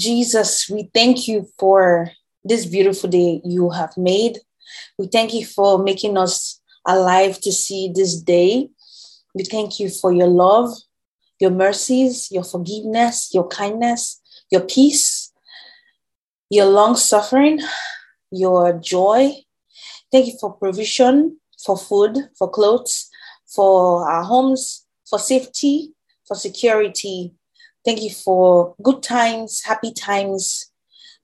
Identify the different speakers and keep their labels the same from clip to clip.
Speaker 1: Jesus, we thank you for this beautiful day you have made. We thank you for making us alive to see this day. We thank you for your love, your mercies, your forgiveness, your kindness, your peace, your long suffering, your joy. Thank you for provision, for food, for clothes, for our homes, for safety, for security. Thank you for good times, happy times.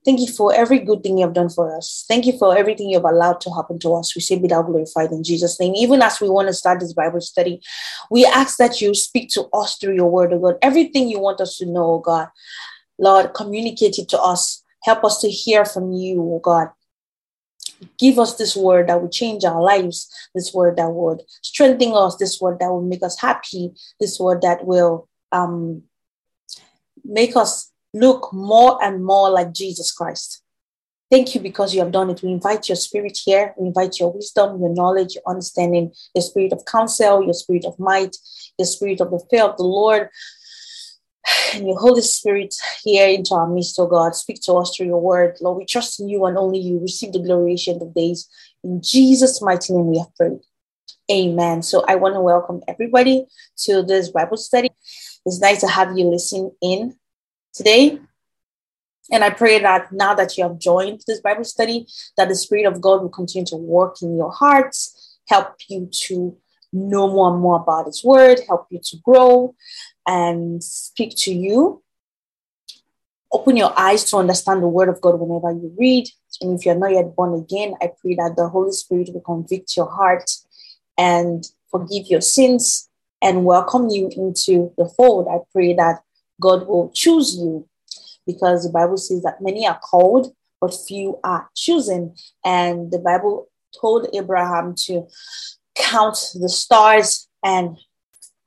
Speaker 1: Thank you for every good thing you have done for us. Thank you for everything you've allowed to happen to us. We say, Be thou glorified in Jesus' name. Even as we want to start this Bible study, we ask that you speak to us through your word, oh God. Everything you want us to know, God. Lord, communicate it to us. Help us to hear from you, God. Give us this word that will change our lives, this word that would strengthen us, this word that will make us happy, this word that will um, make us look more and more like Jesus Christ. Thank you because you have done it. We invite your spirit here. We invite your wisdom, your knowledge, your understanding, your spirit of counsel, your spirit of might, your spirit of the fear of the Lord, and your Holy Spirit here into our midst, oh God. Speak to us through your word. Lord, we trust in you and only you. Receive the glory of days. In Jesus' mighty name we have prayed. Amen. So I want to welcome everybody to this Bible study. It's nice to have you listen in today. And I pray that now that you have joined this Bible study, that the Spirit of God will continue to work in your hearts, help you to know more and more about His Word, help you to grow and speak to you. Open your eyes to understand the Word of God whenever you read. And if you're not yet born again, I pray that the Holy Spirit will convict your heart and forgive your sins and welcome you into the fold. I pray that God will choose you because the Bible says that many are called, but few are chosen. And the Bible told Abraham to count the stars and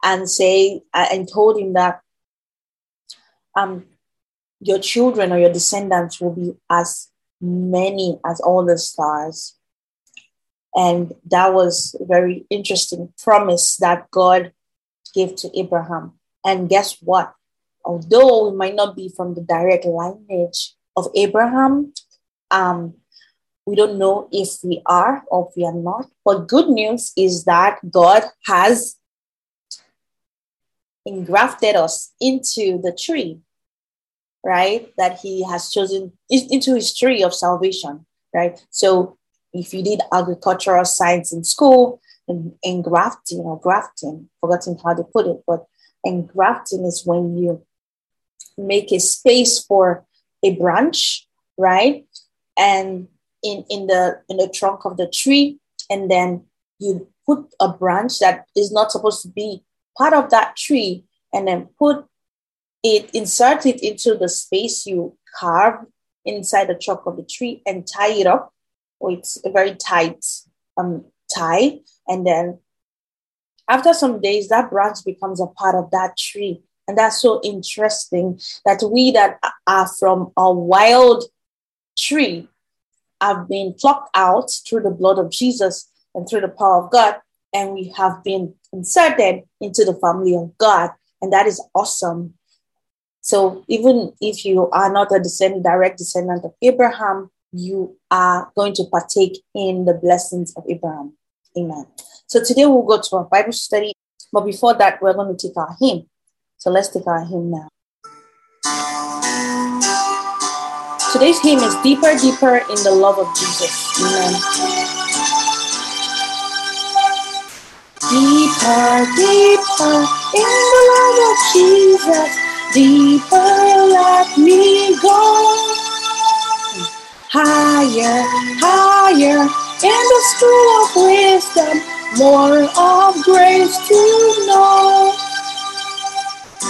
Speaker 1: and say uh, and told him that um your children or your descendants will be as many as all the stars and that was a very interesting promise that god gave to abraham and guess what although we might not be from the direct lineage of Abraham, um, we don't know if we are or if we are not. But good news is that God has engrafted us into the tree, right? That He has chosen into His tree of salvation, right? So if you did agricultural science in school, and engrafting or grafting, forgotten how to put it, but engrafting is when you make a space for a branch, right? And in, in the in the trunk of the tree, and then you put a branch that is not supposed to be part of that tree, and then put it, insert it into the space you carve inside the trunk of the tree and tie it up. Oh, it's a very tight um, tie. And then after some days, that branch becomes a part of that tree. And that's so interesting that we that are from a wild tree have been plucked out through the blood of Jesus and through the power of God, and we have been inserted into the family of God. And that is awesome. So even if you are not a descendant, direct descendant of Abraham, you are going to partake in the blessings of Abraham. Amen. So today we'll go to our Bible study. But before that, we're going to take our hymn. So let's take our hymn now. Today's hymn is Deeper, Deeper in the Love of Jesus. Amen. Deeper, deeper in the love of Jesus. Deeper, let me go. Higher, higher in the school of wisdom. More of grace to know.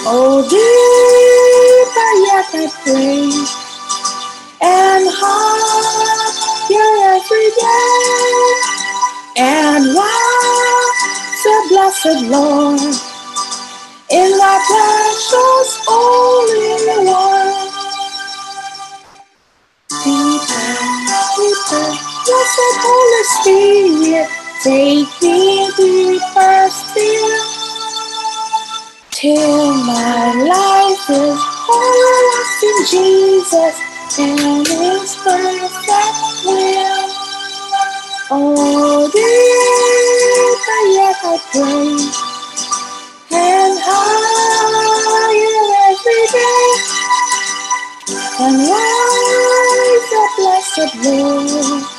Speaker 1: Oh, deeper yet I pray, and higher every day, and watch the blessed Lord in thy precious holy one. Deeper, deeper, blessed Holy Spirit, take me deeper still till my life is everlasting in Jesus and His perfect will. Oh, deeper yet I pray, and higher every day, and rise the blessed Lord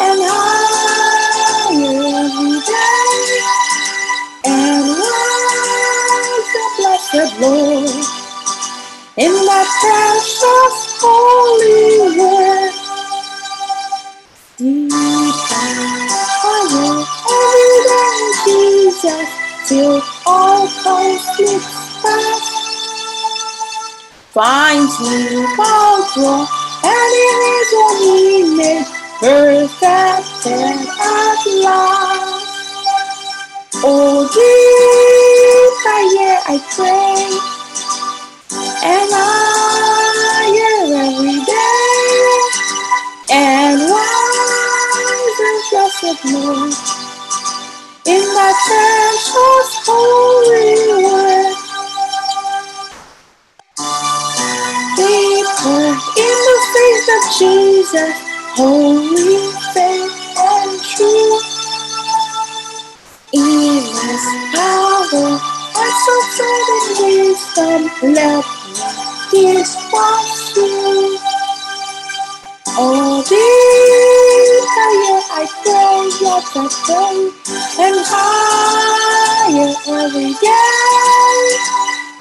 Speaker 1: and higher every day, and rise the blessed Lord in that precious holy word. Jesus till all conflicts past. Finds me powerful and it is what he perfect and at last. Oh, deeper, yeah, I pray, and higher every day, and rise and blessed Lord in my precious holy word. Deeper in the face of Jesus, holy faith and true. His power and so certain wisdom, let His true. Oh, deeper, yeah, I pray, yes, I pray, and higher every day,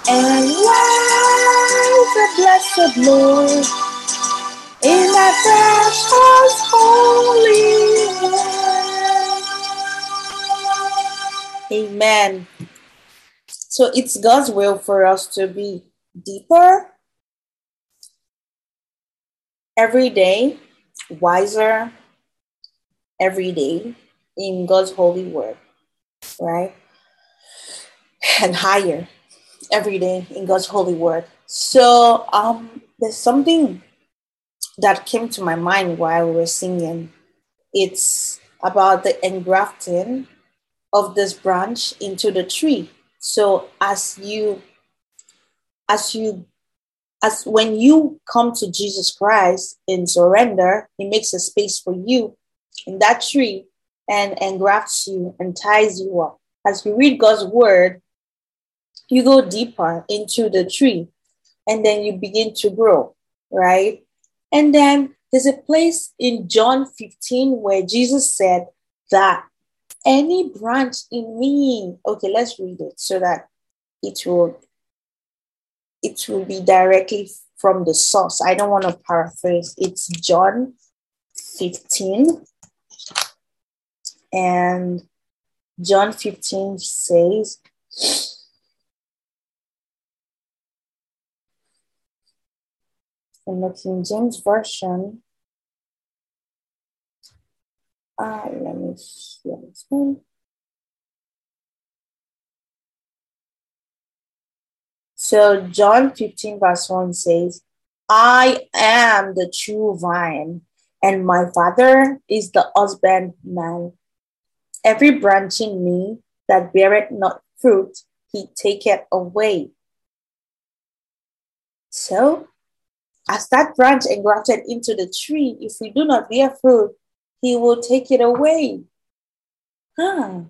Speaker 1: and rise the blessed Lord in that precious holy word. Amen. So it's God's will for us to be deeper every day, wiser every day in God's holy word, right? And higher every day in God's holy word. So um there's something that came to my mind while we were singing. It's about the engrafting of this branch into the tree. So as you as you as when you come to Jesus Christ in surrender, He makes a space for you in that tree and engrafts you and ties you up. As you read God's word, you go deeper into the tree and then you begin to grow, right? And then there's a place in John 15 where Jesus said that any branch in me, okay, let's read it so that it will it will be directly from the source. I don't want to paraphrase. It's John 15. And John 15 says, in the King James Version, uh, let me see this one. So John 15, verse 1 says, I am the true vine, and my father is the husbandman. Every branch in me that beareth not fruit, he taketh away. So, as that branch engrafted into the tree, if we do not bear fruit, he will take it away. Huh.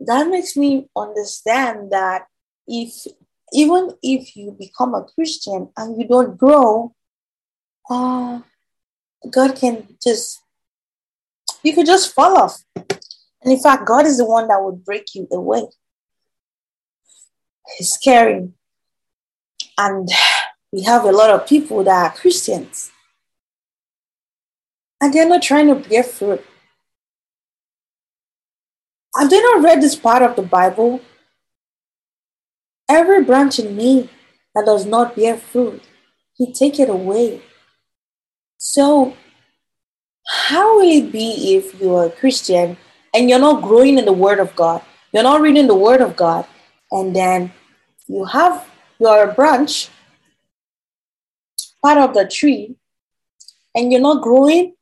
Speaker 1: That makes me understand that if even if you become a Christian and you don't grow, uh, God can just you could just fall off. And in fact, God is the one that would break you away. It's scary. And we have a lot of people that are Christians. And they're not trying to bear fruit. Have they not read this part of the Bible? Every branch in me that does not bear fruit, he take it away. So, how will it be if you are a Christian and you're not growing in the Word of God? You're not reading the Word of God, and then you have your branch, part of the tree, and you're not growing,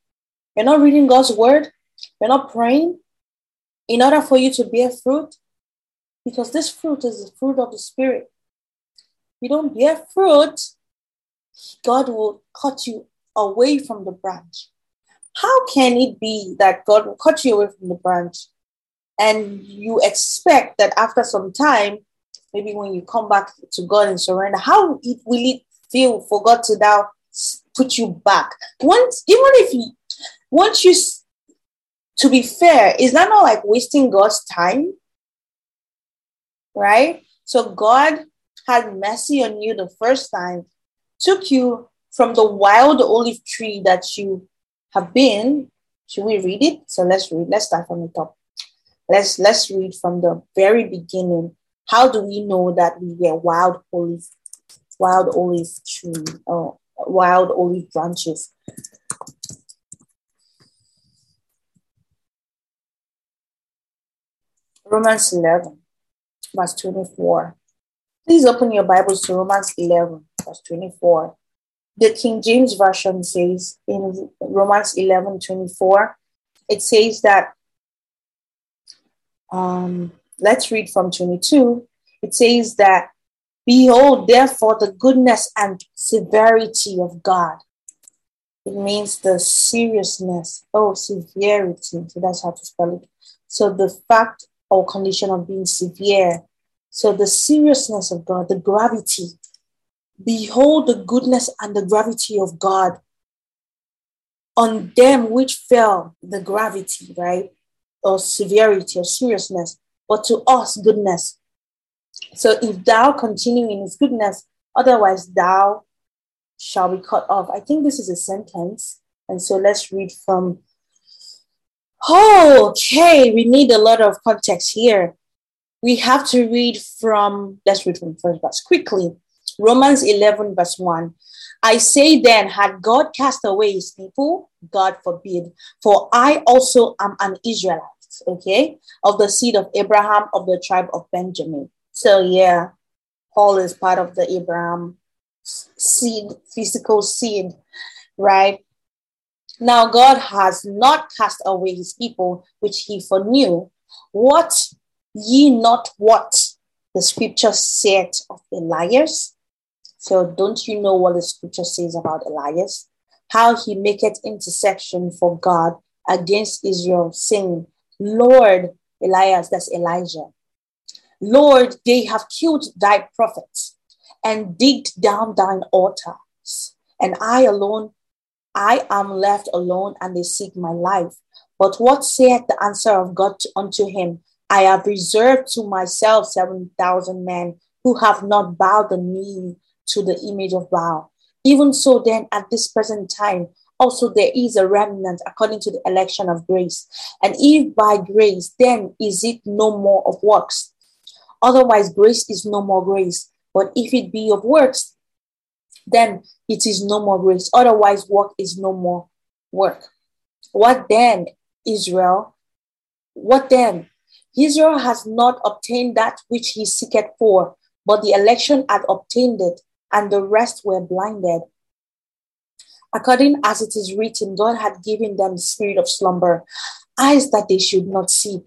Speaker 1: you're not reading God's Word, you're not praying in order for you to bear fruit, because this fruit is the fruit of the Spirit. You don't bear fruit, God will cut you away from the branch. How can it be that God will cut you away from the branch and you expect that after some time, maybe when you come back to God and surrender, how it, will it feel for God to now put you back? Once, even if you want you to be fair, is that not like wasting God's time? Right? So God had mercy on you the first time, took you from the wild olive tree that you have been. Should we read it? So let's read. Let's start from the top. Let's let's read from the very beginning. How do we know that we were wild olive, wild olive tree, or wild olive branches? Romans 11, verse 24. Please open your Bibles to Romans 11, verse 24. The King James Version says in Romans 11, 24, it says that, um, let's read from 22. It says that, Behold, therefore, the goodness and severity of God. It means the seriousness, oh, severity. So that's how to spell it. So the fact or condition of being severe so the seriousness of God, the gravity. Behold the goodness and the gravity of God on them which fell, the gravity, right? Or severity or seriousness, but to us, goodness. So if thou continue in his goodness, otherwise thou shall be cut off. I think this is a sentence. And so let's read from. Oh, okay, we need a lot of context here we have to read from, let's read from first verse quickly. Romans 11, verse 1. I say then, had God cast away his people? God forbid. For I also am an Israelite, okay, of the seed of Abraham, of the tribe of Benjamin. So, yeah, Paul is part of the Abraham seed, physical seed, right? Now, God has not cast away his people, which he foreknew. What ye not what the scripture said of Elias? So don't you know what the scripture says about Elias? How he maketh intercession for God against Israel, saying, Lord, Elias, that's Elijah. Lord, they have killed thy prophets and digged down thine altars. And I alone, I am left alone, and they seek my life. But what saith the answer of God unto him? I have reserved to myself 7,000 men who have not bowed the knee to the image of Baal. Even so, then, at this present time, also there is a remnant according to the election of grace. And if by grace, then is it no more of works? Otherwise, grace is no more grace. But if it be of works, then it is no more grace. Otherwise, work is no more work. What then, Israel? What then? Israel has not obtained that which he seeketh for, but the election had obtained it, and the rest were blinded. According as it is written, God had given them the spirit of slumber, eyes that they should not see,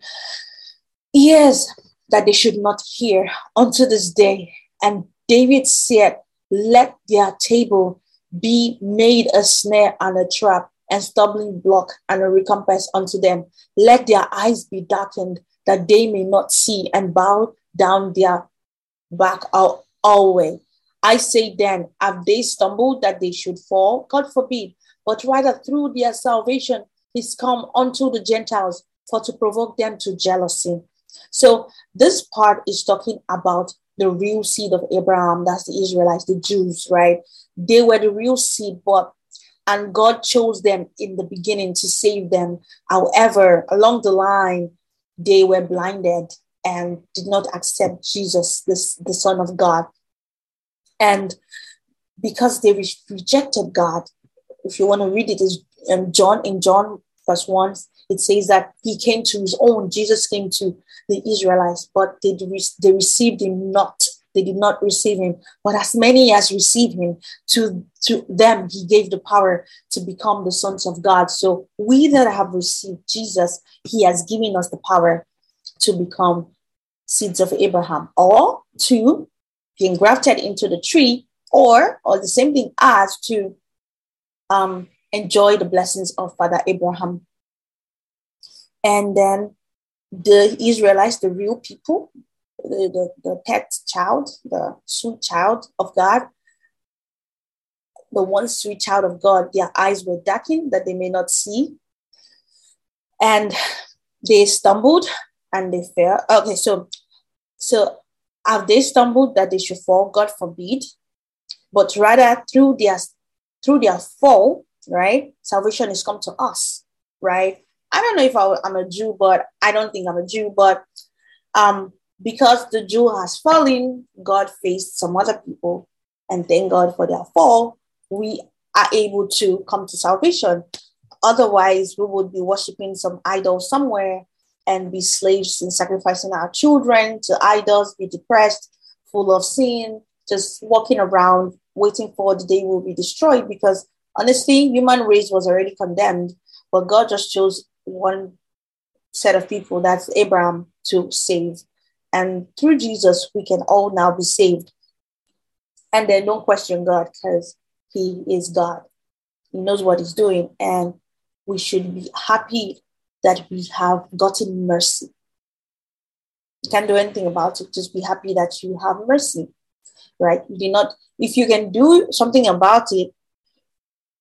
Speaker 1: ears that they should not hear unto this day. And David said, Let their table be made a snare and a trap, and stumbling block and a recompense unto them. Let their eyes be darkened that they may not see and bow down their back out always. I say then, have they stumbled that they should fall? God forbid, but rather through their salvation is come unto the Gentiles for to provoke them to jealousy. So this part is talking about the real seed of Abraham. That's the Israelites, the Jews, right? They were the real seed, but and God chose them in the beginning to save them. However, along the line, they were blinded and did not accept Jesus, this, the Son of God. And because they re- rejected God, if you want to read it, is um, John in John verse 1, it says that he came to his own, Jesus came to the Israelites, but they, they received him not. They did not receive him. But as many as received him, to, to them he gave the power to become the sons of God. So we that have received Jesus, he has given us the power to become seeds of Abraham or to be engrafted into the tree or or the same thing as to um, enjoy the blessings of Father Abraham. And then the Israelites, the real people, the, the, the pet child, the sweet child of God, the one sweet child of God, their eyes were darkened that they may not see. And they stumbled and they fell. Okay, so so have they stumbled that they should fall? God forbid. But rather through their through their fall, right? Salvation is come to us, right? I don't know if I, am a Jew, but I don't think I'm a Jew. But um, because the Jew has fallen, God faced some other people, and thank God for their fall, we are able to come to salvation. Otherwise, we would be worshiping some idol somewhere and be slaves and sacrificing our children to idols, be depressed, full of sin, just walking around waiting for the day we'll be destroyed because honestly, human race was already condemned, but God just chose one set of people, that's Abraham, to save. And through Jesus, we can all now be saved. And then don't question God because He is God. He knows what He's doing. And we should be happy that we have gotten mercy. You can't do anything about it. Just be happy that you have mercy, right? You did not, if you can do something about it,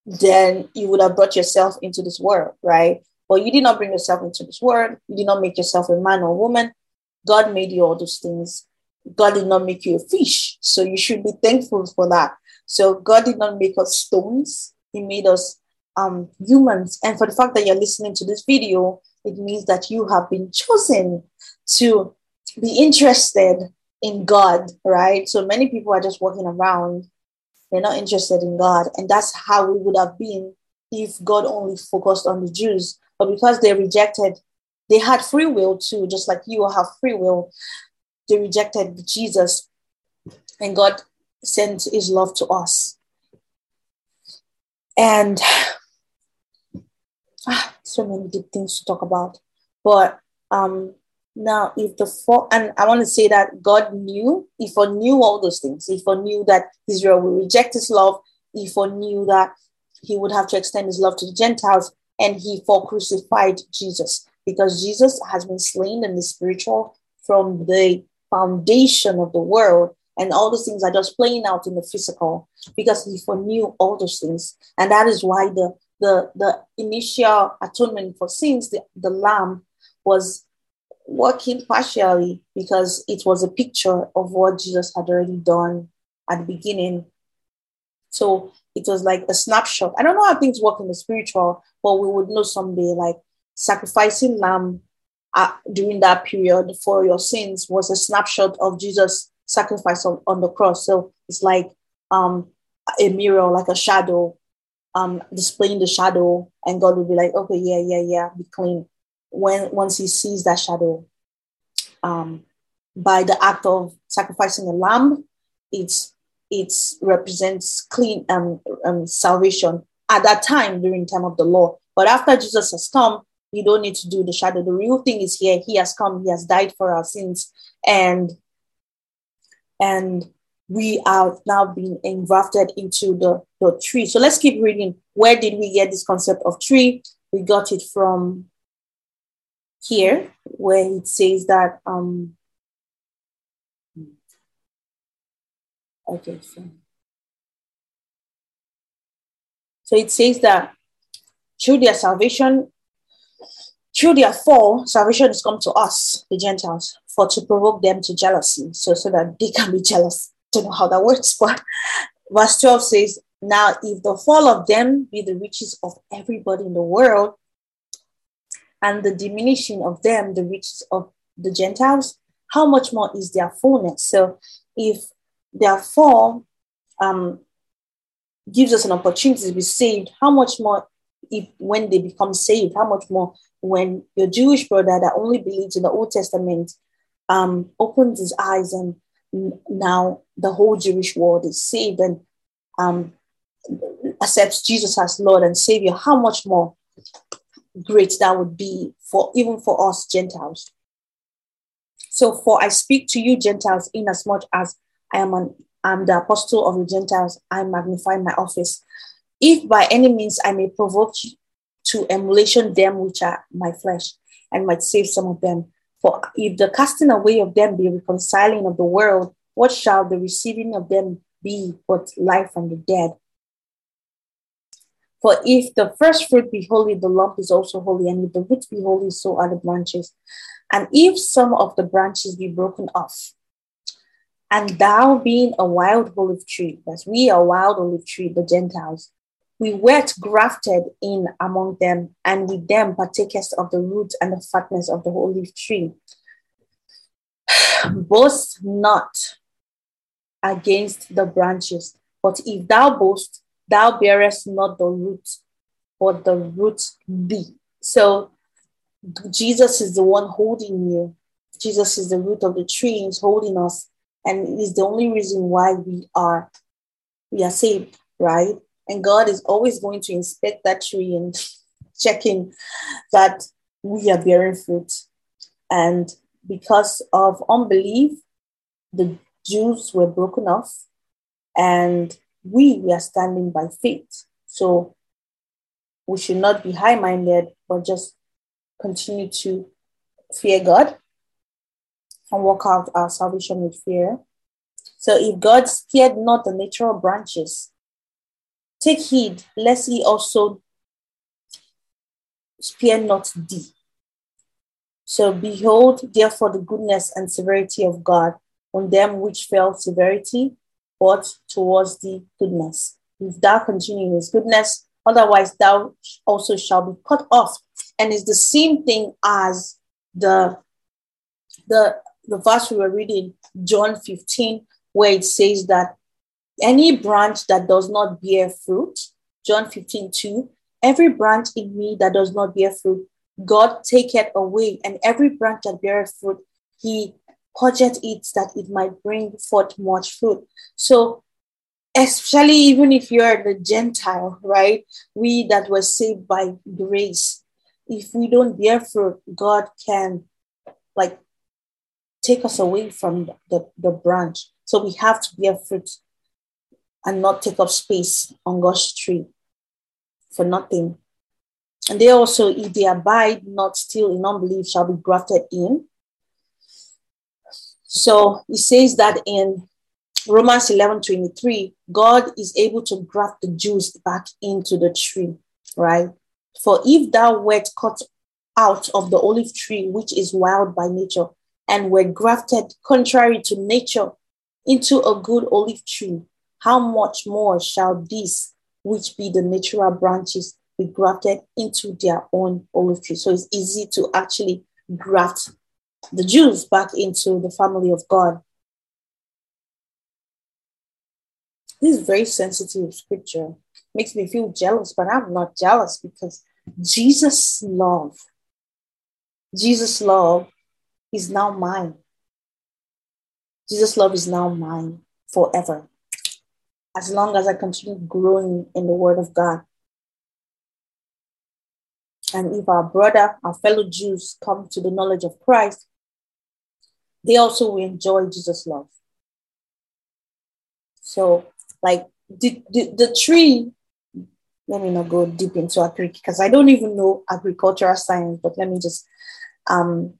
Speaker 1: then you would have brought yourself into this world, right? But you did not bring yourself into this world. You did not make yourself a man or woman. God made you all those things. God did not make you a fish. So you should be thankful for that. So God did not make us stones. He made us um, humans. And for the fact that you're listening to this video, it means that you have been chosen to be interested in God, right? So many people are just walking around, they're not interested in God. And that's how we would have been if God only focused on the Jews. But because they rejected, they had free will too, just like you have free will. They rejected Jesus, and God sent his love to us. And ah, so many deep things to talk about. But um, now, if the four, and I want to say that God knew, he knew all those things, he knew that Israel would reject his love, he knew that he would have to extend his love to the Gentiles, and he for crucified Jesus because Jesus has been slain in the spiritual from the foundation of the world. And all those things are just playing out in the physical because he foreknew all those things. And that is why the the the initial atonement for sins, the, the lamb was working partially because it was a picture of what Jesus had already done at the beginning. So it was like a snapshot. I don't know how things work in the spiritual, but we would know someday like sacrificing lamb uh, during that period for your sins was a snapshot of Jesus' sacrifice on, on the cross. So it's like um, a mirror, like a shadow, um, displaying the shadow, and God will be like, okay, yeah, yeah, yeah, be clean when once he sees that shadow um, by the act of sacrificing a lamb it's it represents clean um, um, salvation at that time during time of the law. But after jesus has come you don't need to do the shadow. The real thing is here. He has come. He has died for our sins. And and we are now being engrafted into the, the tree. So let's keep reading. Where did we get this concept of tree? We got it from here where it says that um okay so, so it says that through their salvation through their fall salvation has come to us the gentiles for to provoke them to jealousy. So so that they can be jealous. Don't know how that works but verse 12 says now if the fall of them be the riches of everybody in the world and the diminishing of them, the riches of the Gentiles, how much more is their fullness? So if their um, gives us an opportunity to be saved, how much more if when they become saved, how much more when your Jewish brother that only believes in the Old Testament um, opens his eyes and now the whole Jewish world is saved and um, accepts Jesus as Lord and Savior, how much more great that would be for even for us Gentiles. So, for I speak to you Gentiles, inasmuch as I am an I'm the apostle of the Gentiles, I magnify my office. If by any means I may provoke to emulation them which are my flesh, and might save some of them. For if the casting away of them be reconciling of the world, what shall the receiving of them be but life from the dead? For if the first fruit be holy, the lump is also holy, and if the root be holy, so are the branches. And if some of the branches be broken off, and thou being a wild olive tree, as we are wild olive tree, the Gentiles, we were grafted in among them, and with them partakest of the root and the fatness of the olive tree. Boast not against the branches, but if thou boast, thou bearest not the root, but the root thee. So Jesus is the one holding you. Jesus is the root of the tree, he's holding us, and is the only reason why we are we are saved, right? And God is always going to inspect that tree and checking that we are bearing fruit. And because of unbelief, the Jews were broken off, and we, we are standing by faith. So we should not be high minded, but just continue to fear God and work out our salvation with fear. So if God spared not the natural branches, take heed lest he also spare not thee. So behold, therefore, the goodness and severity of God on them which fell severity, but towards the goodness. If thou continue in his goodness, otherwise thou also shall be cut off. And it's the same thing as the the the verse we were reading, John 15, where it says that any branch that does not bear fruit, John 15, 2, every branch in me that does not bear fruit, God take it away. And every branch that beareth fruit, he purgeth it that it might bring forth much fruit. So, especially even if you're the Gentile, right? We that were saved by grace, if we don't bear fruit, God can like take us away from the, the branch. So we have to bear fruit and not take up space on God's tree for nothing. And they also, if they abide not still in unbelief, shall be grafted in. So he says that in Romans 11 23, God is able to graft the Jews back into the tree, right? For if thou wert cut out of the olive tree, which is wild by nature, and were grafted contrary to nature into a good olive tree, how much more shall these, which be the natural branches, be grafted into their own olive tree? So it's easy to actually graft the Jews back into the family of God. This is very sensitive scripture. Makes me feel jealous, but I'm not jealous because Jesus' love, Jesus' love is now mine. Jesus' love is now mine forever. As long as I continue growing in the Word of God. And if our brother, our fellow Jews come to the knowledge of Christ, they also will enjoy Jesus' love. So, like the, the, the tree, let me not go deep into agriculture because I don't even know agricultural science, but let me just um,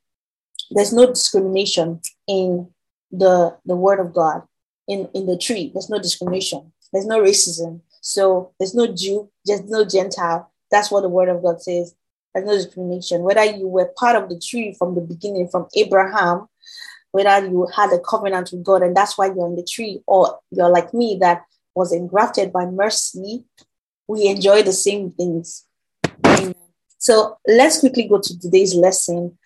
Speaker 1: there's no discrimination in the the word of God in in the tree. There's no discrimination. There's no racism. So there's no Jew, there's no Gentile. That's what the word of God says. There's no discrimination. Whether you were part of the tree from the beginning, from Abraham, whether you had a covenant with God and that's why you're in the tree, or you're like me that was engrafted by mercy, we enjoy the same things. So let's quickly go to today's lesson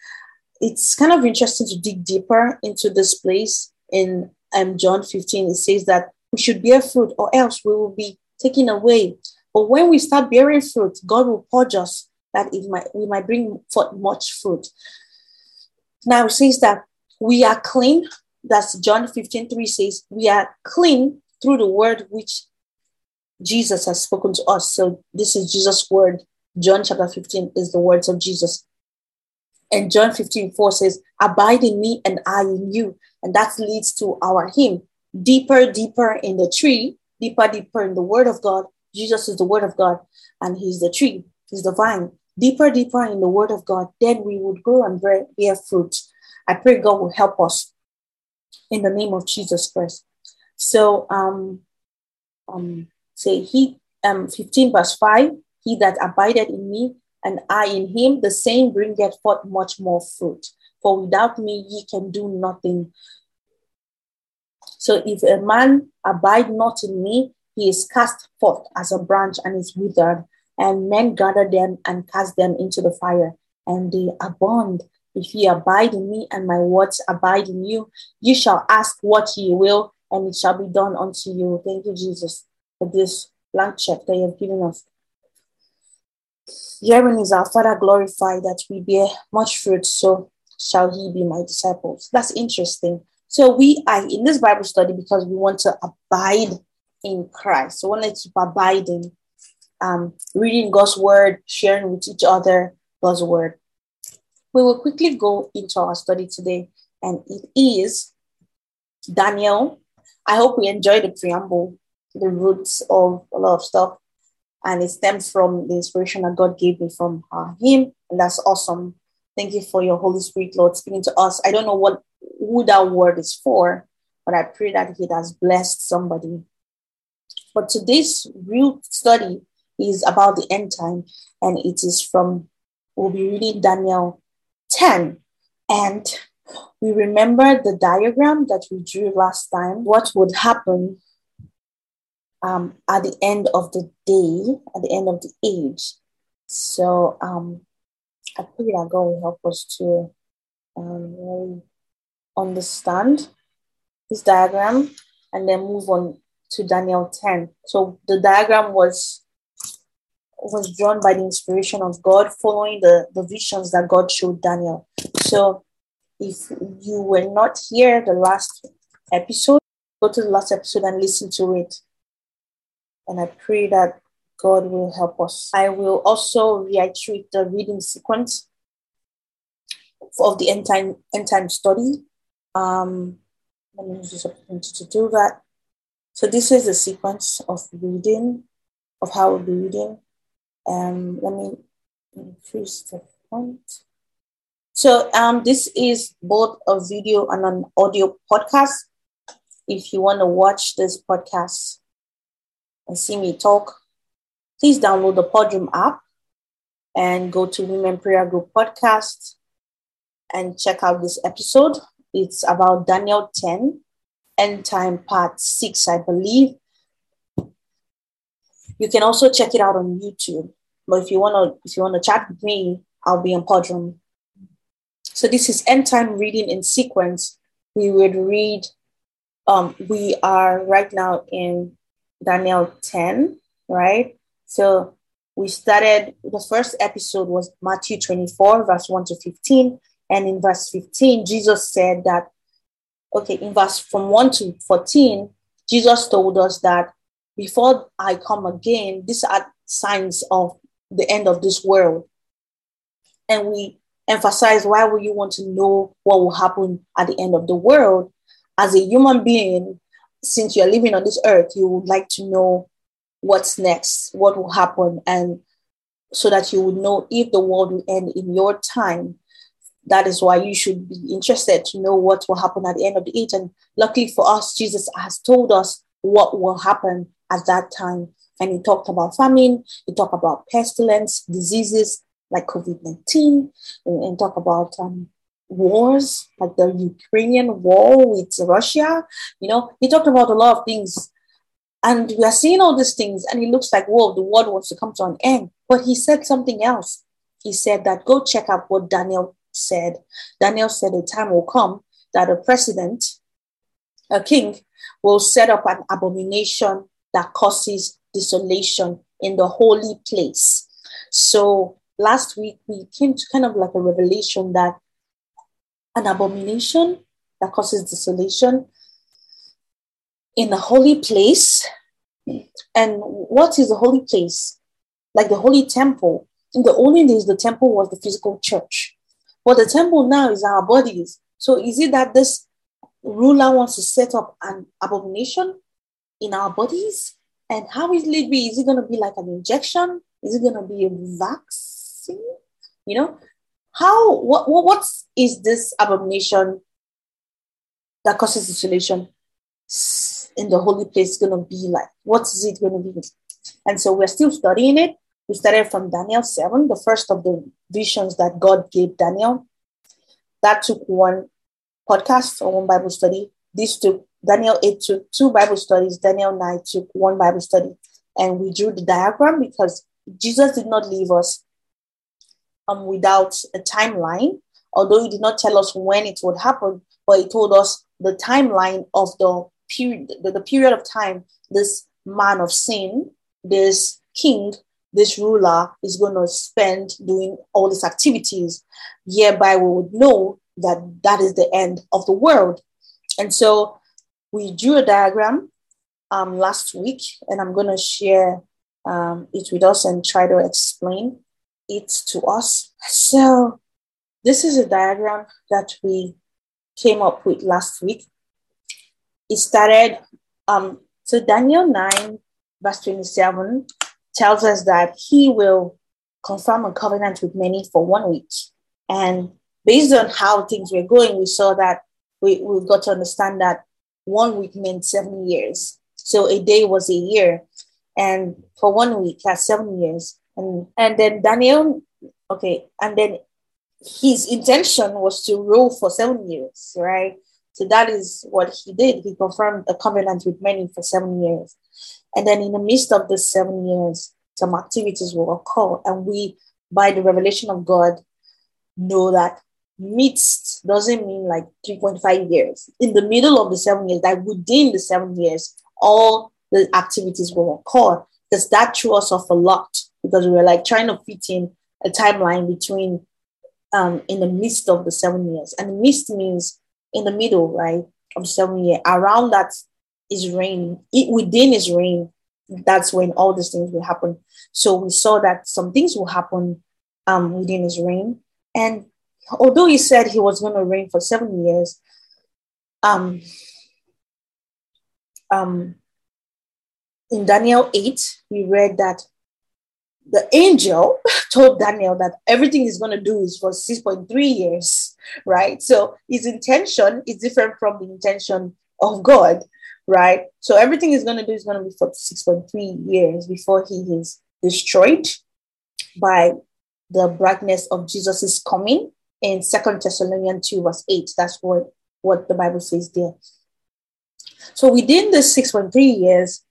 Speaker 1: it's kind of interesting to dig deeper into this place in um, John 15. It says that We should bear fruit, or else we will be taken away. But when we start bearing fruit, God will purge us that it might, we might bring forth much fruit. Now it says that we are clean. That's John 15 3 says, We are clean through the word which Jesus has spoken to us. So this is Jesus' word. John chapter 15 is the words of Jesus. And John 15 4 says, Abide in me and I in you. And that leads to our hymn deeper, deeper in the tree, deeper, deeper in the word of God. Jesus is the word of God, and he's the tree, he's the vine. Deeper, deeper in the word of God, then we would grow and bear, fruit. I pray God will help us in the name of Jesus Christ. So, um, um, say he, um, 15 verse 5, he that abided in me and I in him, the same bringeth forth much more fruit. For without me ye can do nothing. So if a man abide not in me, he is cast forth as a branch and is withered, and men gather them and cast them into the fire, and they abound. If ye abide in me and my words abide in you, you shall ask what ye will, and it shall be done unto you. Thank you, Jesus, for this blank check that you have given us. Herein is our Father glorified that we bear much fruit, so shall he be my disciples. That's interesting. So we are in this Bible study because we want to abide in Christ. So we want to abide abiding, um, reading God's word, sharing with each other God's word. We will quickly go into our study today, and it is Daniel. I hope we enjoy the preamble, the roots of a lot of stuff and it stems from the inspiration that God gave me from uh, Him, and that's awesome. Thank you for your Holy Spirit, Lord, speaking to us. I don't know what who that word is for, but I pray that it has blessed somebody. But today's real study is about the end time, and it is from we'll be reading Daniel 10. And we remember the diagram that we drew last time, what would happen um, at the end of the day, at the end of the age. So um, I pray that God will help us to um, understand this diagram and then move on to Daniel 10. So the diagram was was drawn by the inspiration of God, following the, the visions that God showed Daniel. So if you were not here the last episode, go to the last episode and listen to it. And I pray that God will help us. I will also reiterate the reading sequence of the end time, end time study. Um, let me use opportunity to do that. So this is the sequence of reading, of how we'll be reading. Um, let me increase the font. So um, this is both a video and an audio podcast. If you want to watch this podcast, and see me talk, please download the Podroom app and go to Women Prayer Group Podcast and check out this episode. It's about Daniel 10, End Time Part 6, I believe. You can also check it out on YouTube. But if you wanna if you wanna chat with me, I'll be on Podroom. So this is end time reading in sequence. We would read um, we are right now in Daniel 10, right? So we started, the first episode was Matthew 24, verse 1 to 15. And in verse 15, Jesus said that, okay, in verse from 1 to 14, Jesus told us that before I come again, these are signs of the end of this world. And we emphasize why would you want to know what will happen at the end of the world? As a human being, since you're living on this earth, you would like to know what's next, what will happen, and so that you would know if the world will end in your time. That is why you should be interested to know what will happen at the end of the age. And luckily for us, Jesus has told us what will happen at that time. And he talked about famine, he talked about pestilence, diseases like COVID 19, and, and talk about um, wars, like the Ukrainian war with Russia. You know, he talked about a lot of things. And we are seeing all these things, and it looks like, whoa, the world wants to come to an end. But he said something else. He said that go check out what Daniel said. Daniel said a time will come that a president a king will set up an abomination that causes desolation in the holy place. So last week we came to kind of like a revelation that an abomination that causes desolation in the holy place. And what is the holy place? Like the holy temple. In the olden days, the temple was the physical church. But the temple now is our bodies. So is it that this ruler wants to set up an abomination in our bodies? And how will it be? Is it going to be like an injection? Is it going to be a vaccine? You know, how, what, what, what is this abomination that causes desolation in the holy place going to be like? What is it going to be? And so we're still studying it. We started from Daniel 7, the first of the visions that God gave Daniel. That took one podcast or one Bible study. These took Daniel 8 took two Bible studies, Daniel 9 took one Bible study. And we drew the diagram because Jesus did not leave us um, without a timeline, although he did not tell us when it would happen, but he told us the timeline of the period, the, the period of time this man of sin, this king, this ruler is going to spend doing all these activities. Hereby, we would know that that is the end of the world. And so we drew a diagram um, last week, and I'm going to share um, it with us and try to explain it to us. So, this is a diagram that we came up with last week. It started, um, so Daniel 9, verse 27 tells us that he will confirm a covenant with many for one week. And based on how things were going, we saw that we, we got to understand that one week meant seven years. So a day was a year. And for one week, that's seven years. And, and then Daniel, okay, and then his intention was to rule for seven years, right? So that is what he did. He confirmed a covenant with many for seven years. And then in the midst of the seven years, some activities will occur. And we, by the revelation of God, know that midst doesn't mean like 3.5 years. In the middle of the seven years, that within the seven years, all the activities will occur. Because that threw us off a lot because we were like trying to fit in a timeline between um in the midst of the seven years. And the midst means in the middle, right? Of seven year. Around that is reign. It within is reign. That's when all these things will happen. So we saw that some things will happen um within his reign. And although he said he was going to reign for seven years, um, um, in Daniel 8, we read that the angel told Daniel that everything he's going to do is for 6.3 years, right? So his intention is different from the intention of God, right? So everything he's going to do is going to be for 6.3 years before he is destroyed by the brightness of Jesus' coming in Second Thessalonians 2, verse 8. That's what, what the Bible says there. So within the 6.3 years,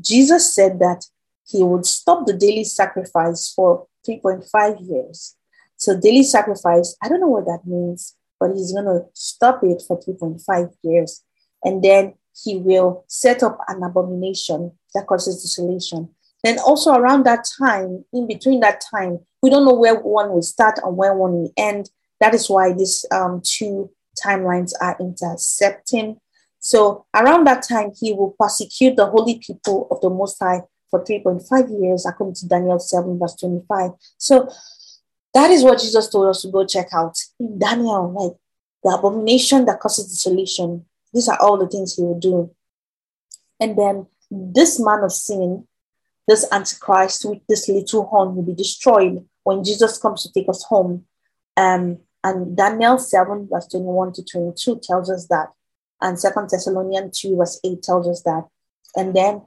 Speaker 1: Jesus said that he would stop the daily sacrifice for 3.5 years. So daily sacrifice, I don't know what that means, but he's going to stop it for 3.5 years. And then he will set up an abomination that causes desolation. Then also around that time, in between that time, we don't know where one will start and where one will end. That is why these um, two timelines are intercepting. So around that time, he will persecute the holy people of the Most High for 3.5 years, according to Daniel 7, verse 25. So that is what Jesus told us to go check out in Daniel, like the abomination that causes desolation. These are all the things he will do. And then this man of sin, this Antichrist with this little horn will be destroyed when Jesus comes to take us home. Um, and Daniel 7, verse 21 to 22 tells us that. And Second Thessalonians 2, verse 8 tells us that. And then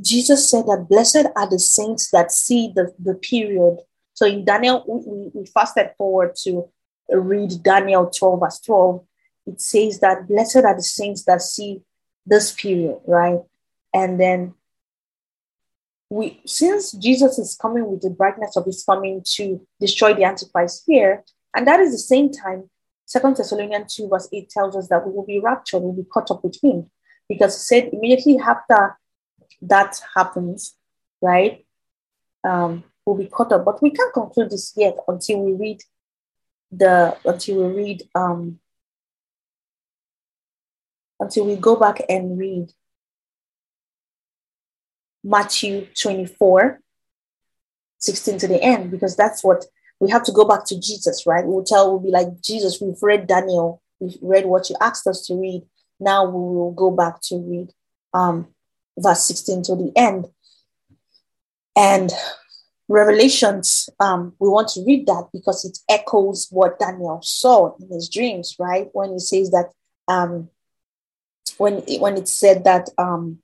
Speaker 1: Jesus said that blessed are the saints that see the, the period. So in Daniel, we, we fasted forward to read Daniel 12, verse 12. It says that blessed are the saints that see this period, right? And then we since Jesus is coming with the brightness of his coming to destroy the Antichrist here, and that is the same time, Second Thessalonians 2, verse 8 tells us that we will be raptured, we'll be caught up with him. because he said immediately after that happens, right? Um, we'll be caught up. But we can't conclude this yet until we read the until we read um until we go back and read Matthew 24, 16 to the end, because that's what we have to go back to Jesus, right? We'll tell, we'll be like, Jesus, we've read Daniel, we've read what you asked us to read. Now we will go back to read um, verse 16 to the end. And Revelations, um, we want to read that because it echoes what Daniel saw in his dreams, right? When he says that, um, when it, when it said that um,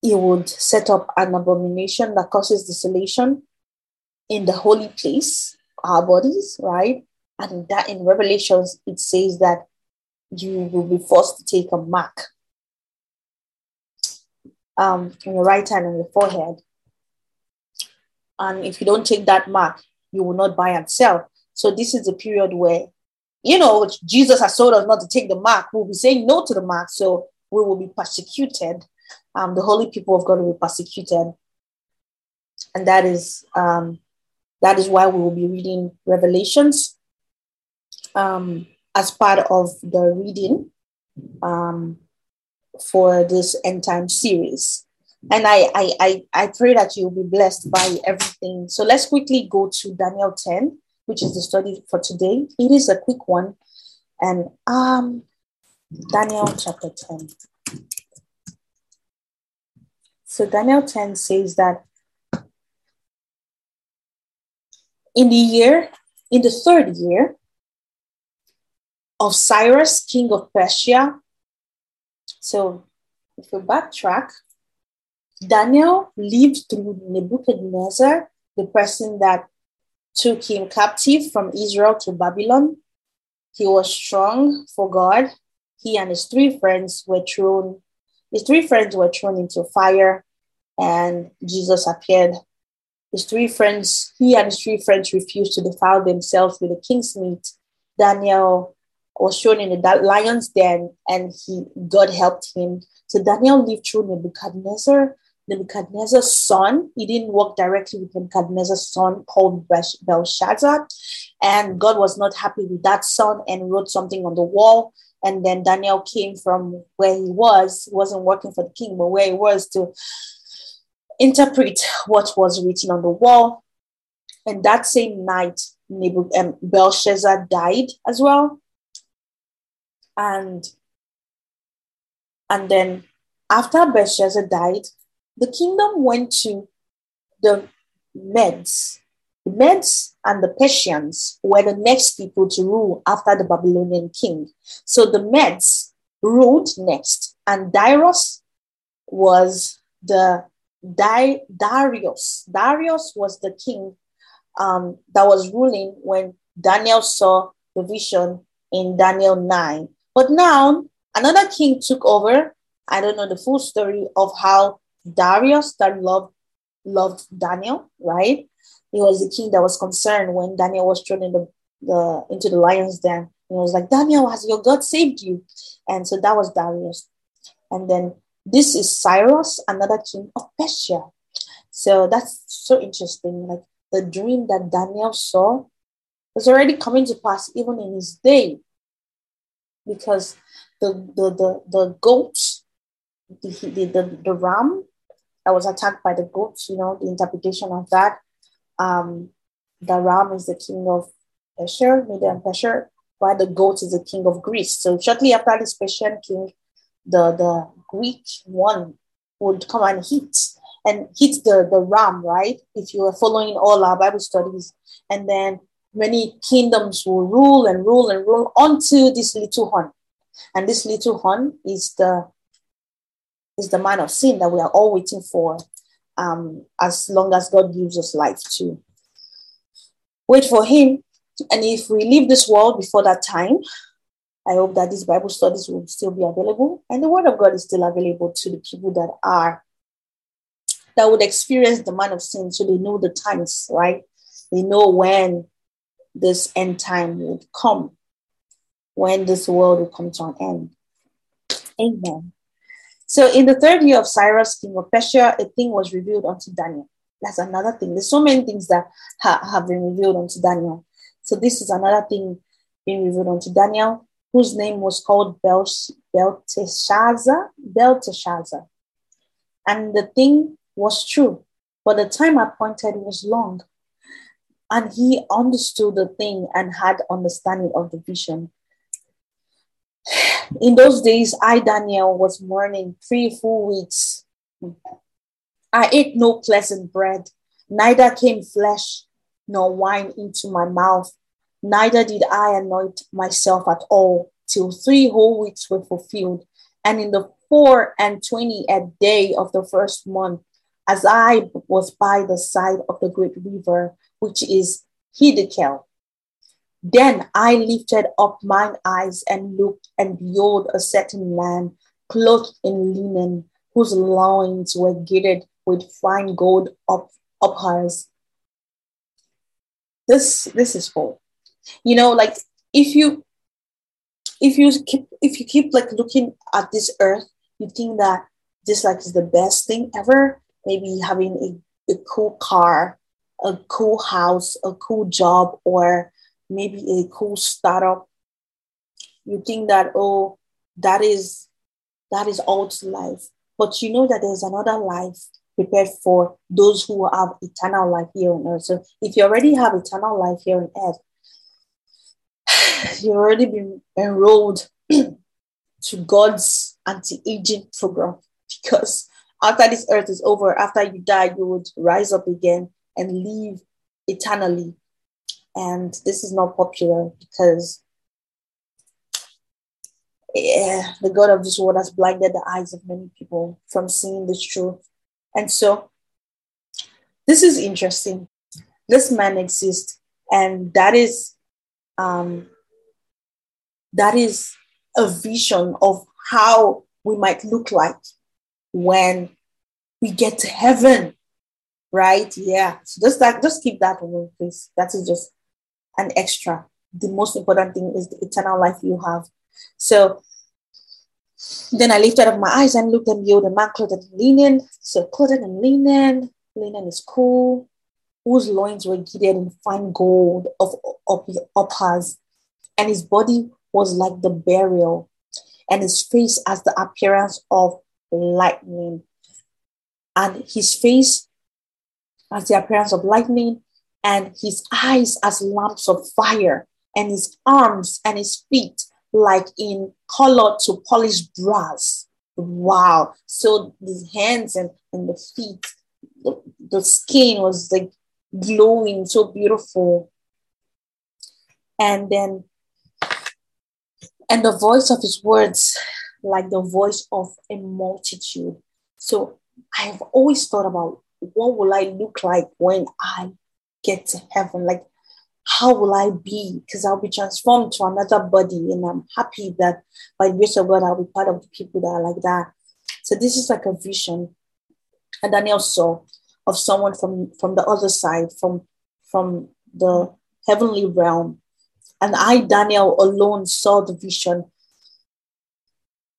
Speaker 1: he would set up an abomination that causes desolation in the holy place, our bodies, right? And that in Revelations, it says that you will be forced to take a mark um, on your right hand and your forehead. And if you don't take that mark, you will not buy and sell. So this is a period where, you know, Jesus has told us not to take the mark. We'll be saying no to the mark. So we will be persecuted. Um, the holy people of God will be persecuted. And that is um, that is why we will be reading Revelations um, as part of the reading um, for this end time series. And I, I, I, I pray that you'll be blessed by everything. So let's quickly go to Daniel 10, which is the study for today. It is a quick one. And um, Daniel chapter 10. So Daniel 10 says that in the year, in the third year of Cyrus, king of Persia. So if we backtrack, Daniel lived through Nebuchadnezzar, the person that took him captive from Israel to Babylon. He was strong for God. He and his three friends were thrown, his three friends were thrown into fire, and Jesus appeared his three friends, he and his three friends refused to defile themselves with the king's meat. Daniel was shown in the lion's den and he God helped him. So Daniel lived through Nebuchadnezzar, Nebuchadnezzar's son. He didn't work directly with Nebuchadnezzar's son called Belshazzar. And God was not happy with that son and wrote something on the wall. And then Daniel came from where he was, he wasn't working for the king, but where he was to interpret what was written on the wall. And that same night, um, Belshazzar died as well. And, and then after Belshazzar died, the kingdom went to the Medes. The Medes and the Persians were the next people to rule after the Babylonian king. So the Medes ruled next, and Darius was the Di- Darius. Darius was the king um, that was ruling when Daniel saw the vision in Daniel 9. But now another king took over. I don't know the full story of how Darius that loved loved Daniel, right? He was the king that was concerned when Daniel was thrown in the, the into the lion's den. He was like, Daniel, has your God saved you? And so that was Darius. And then this is Cyrus, another king of Persia. So that's so interesting. Like the dream that Daniel saw was already coming to pass even in his day. Because the the the, the goats, the, the, the, the ram that was attacked by the goats, you know, the interpretation of that. Um, the ram is the king of Persia, Media and Persia, while the goat is the king of Greece. So shortly after this Persian king, the the Greek one would come and hit and hit the, the ram, right? If you are following all our Bible studies, and then many kingdoms will rule and rule and rule onto this little horn. And this little horn is the is the man of sin that we are all waiting for um, as long as God gives us life to wait for him. And if we leave this world before that time, I hope that these Bible studies will still be available and the Word of God is still available to the people that are, that would experience the man of sin so they know the times, right? They know when this end time would come, when this world will come to an end. Amen. So in the third year of Cyrus, king of Persia, a thing was revealed unto Daniel. That's another thing. There's so many things that ha- have been revealed unto Daniel. So this is another thing being revealed unto Daniel, whose name was called Bel- Belteshazzar. Belteshazzar. And the thing was true, but the time appointed was long. And he understood the thing and had understanding of the vision. In those days, I, Daniel, was mourning three full weeks. I ate no pleasant bread, neither came flesh nor wine into my mouth, neither did I anoint myself at all, till three whole weeks were fulfilled. And in the four and twentieth day of the first month, as I was by the side of the great river, which is Hiddekel, then I lifted up mine eyes and looked, and behold, a certain man clothed in linen, whose loins were girded with fine gold up Uphaz. This this is cool. You know, like if you if you keep if you keep like looking at this earth, you think that this like is the best thing ever. Maybe having a, a cool car, a cool house, a cool job, or maybe a cool startup. You think that oh, that is that is all to life. But you know that there's another life prepared for those who have eternal life here on earth. So if you already have eternal life here on earth, you've already been enrolled to God's anti-aging program because after this earth is over, after you die, you would rise up again and live eternally. And this is not popular because yeah, the God of this world has blinded the eyes of many people from seeing this truth. And so this is interesting. This man exists, and that is um, that is a vision of how we might look like when we get to heaven, right? Yeah. So just that, just keep that in please. That is just an extra. The most important thing is the eternal life you have. So then I lifted up my eyes and looked and behold, a man clothed in linen. So clothed in linen, linen is cool, whose loins were girded in fine gold of, hers, and his body was like the beryl, and his face as the appearance of lightning, and his face as the appearance of lightning, and his eyes as lamps of fire, and his arms and his feet like in color to polished brass. Wow. So the hands and, and the feet, the, the skin was like glowing, so beautiful. And then, and the voice of his words, like the voice of a multitude. So I've always thought about what will I look like when I get to heaven? Like how will I be? Because I'll be transformed to another body. And I'm happy that by the grace of God, I'll be part of the people that are like that. So this is like a vision. And Daniel saw of someone from, from the other side, from, from the heavenly realm. And I, Daniel, alone saw the vision.